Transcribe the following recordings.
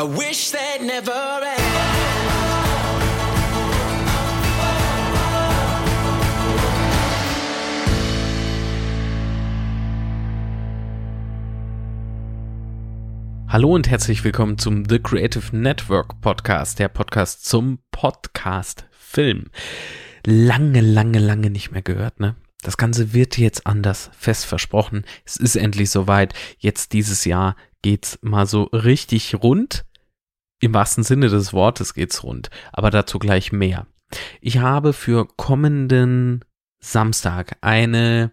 I wish they'd never end. Hallo und herzlich willkommen zum The Creative Network Podcast, der Podcast zum Podcast Film. Lange, lange, lange nicht mehr gehört, ne? Das Ganze wird jetzt anders, fest versprochen. Es ist endlich soweit. Jetzt dieses Jahr geht's mal so richtig rund. Im wahrsten Sinne des Wortes geht's rund. Aber dazu gleich mehr. Ich habe für kommenden Samstag eine,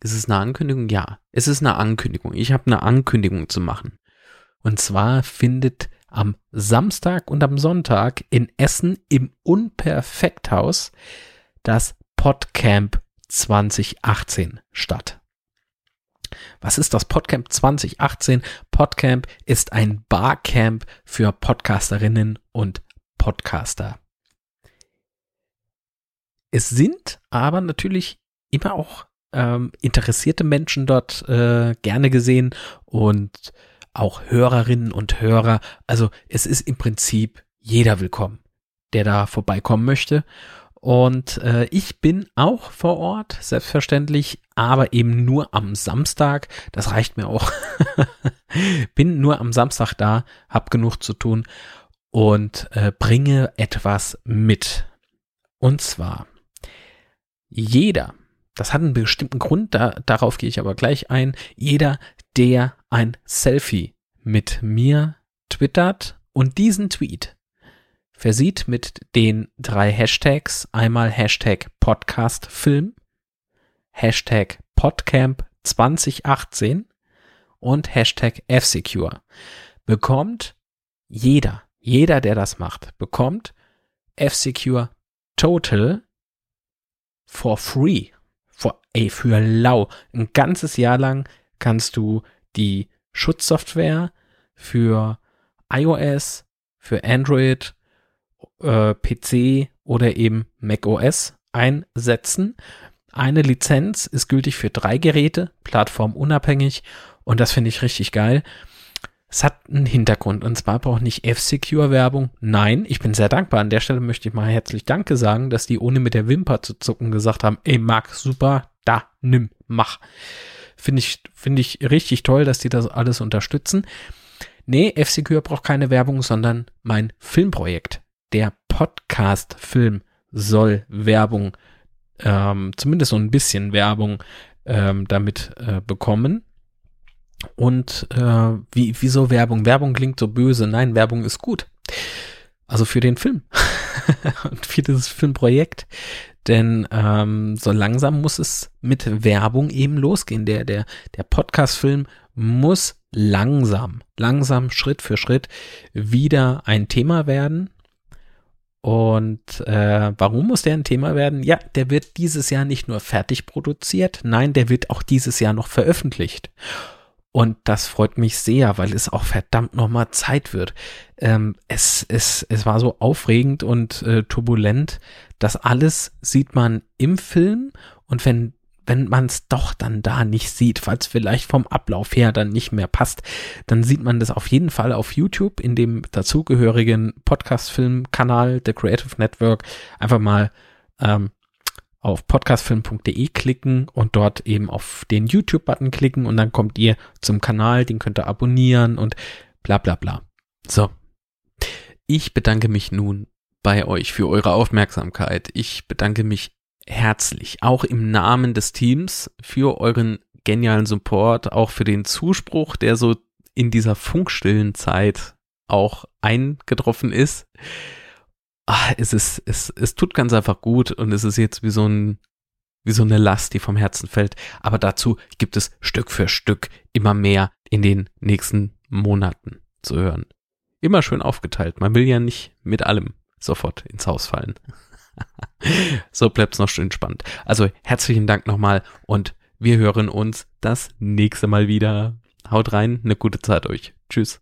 ist es eine Ankündigung? Ja, es ist eine Ankündigung. Ich habe eine Ankündigung zu machen. Und zwar findet am Samstag und am Sonntag in Essen im Unperfekthaus das Podcamp 2018 statt. Was ist das Podcamp 2018? Podcamp ist ein Barcamp für Podcasterinnen und Podcaster. Es sind aber natürlich immer auch ähm, interessierte Menschen dort äh, gerne gesehen und auch Hörerinnen und Hörer. Also es ist im Prinzip jeder willkommen, der da vorbeikommen möchte. Und äh, ich bin auch vor Ort, selbstverständlich, aber eben nur am Samstag. Das reicht mir auch. bin nur am Samstag da, hab genug zu tun und äh, bringe etwas mit. Und zwar jeder, das hat einen bestimmten Grund, da, darauf gehe ich aber gleich ein, jeder, der ein Selfie mit mir twittert und diesen Tweet versieht mit den drei Hashtags, einmal Hashtag Podcastfilm, Hashtag Podcamp 2018 und Hashtag F-Secure, bekommt jeder, jeder, der das macht, bekommt F-Secure Total for free. For, ey, für lau. Ein ganzes Jahr lang kannst du die Schutzsoftware für iOS, für Android, äh, PC oder eben macOS einsetzen. Eine Lizenz ist gültig für drei Geräte, plattformunabhängig und das finde ich richtig geil. Es hat einen Hintergrund und zwar braucht nicht F-Secure Werbung. Nein, ich bin sehr dankbar. An der Stelle möchte ich mal herzlich Danke sagen, dass die ohne mit der Wimper zu zucken gesagt haben, ey Marc, super, da, nimm, mach. Finde ich, finde ich richtig toll, dass die das alles unterstützen. Nee, F-Secure braucht keine Werbung, sondern mein Filmprojekt. Der Podcast-Film soll Werbung, ähm, zumindest so ein bisschen Werbung ähm, damit äh, bekommen. Und äh, wie, wieso Werbung? Werbung klingt so böse. Nein, Werbung ist gut. Also für den Film und für dieses Filmprojekt. Denn ähm, so langsam muss es mit Werbung eben losgehen. Der, der, der Podcast-Film muss langsam, langsam, Schritt für Schritt wieder ein Thema werden. Und äh, warum muss der ein Thema werden? Ja, der wird dieses Jahr nicht nur fertig produziert, nein, der wird auch dieses Jahr noch veröffentlicht. Und das freut mich sehr, weil es auch verdammt nochmal Zeit wird. Ähm, es, es, es war so aufregend und äh, turbulent. Das alles sieht man im Film und wenn, wenn man es doch dann da nicht sieht, falls vielleicht vom Ablauf her dann nicht mehr passt, dann sieht man das auf jeden Fall auf YouTube in dem dazugehörigen Podcast-Film-Kanal The Creative Network. Einfach mal ähm, auf podcastfilm.de klicken und dort eben auf den YouTube-Button klicken und dann kommt ihr zum Kanal, den könnt ihr abonnieren und bla bla bla. So. Ich bedanke mich nun bei euch für eure Aufmerksamkeit. Ich bedanke mich herzlich, auch im Namen des Teams, für euren genialen Support, auch für den Zuspruch, der so in dieser funkstillen Zeit auch eingetroffen ist ach, es ist, es, es tut ganz einfach gut und es ist jetzt wie so ein, wie so eine Last, die vom Herzen fällt. Aber dazu gibt es Stück für Stück immer mehr in den nächsten Monaten zu hören. Immer schön aufgeteilt. Man will ja nicht mit allem sofort ins Haus fallen. so bleibt's noch schön spannend. Also herzlichen Dank nochmal und wir hören uns das nächste Mal wieder. Haut rein, eine gute Zeit euch. Tschüss.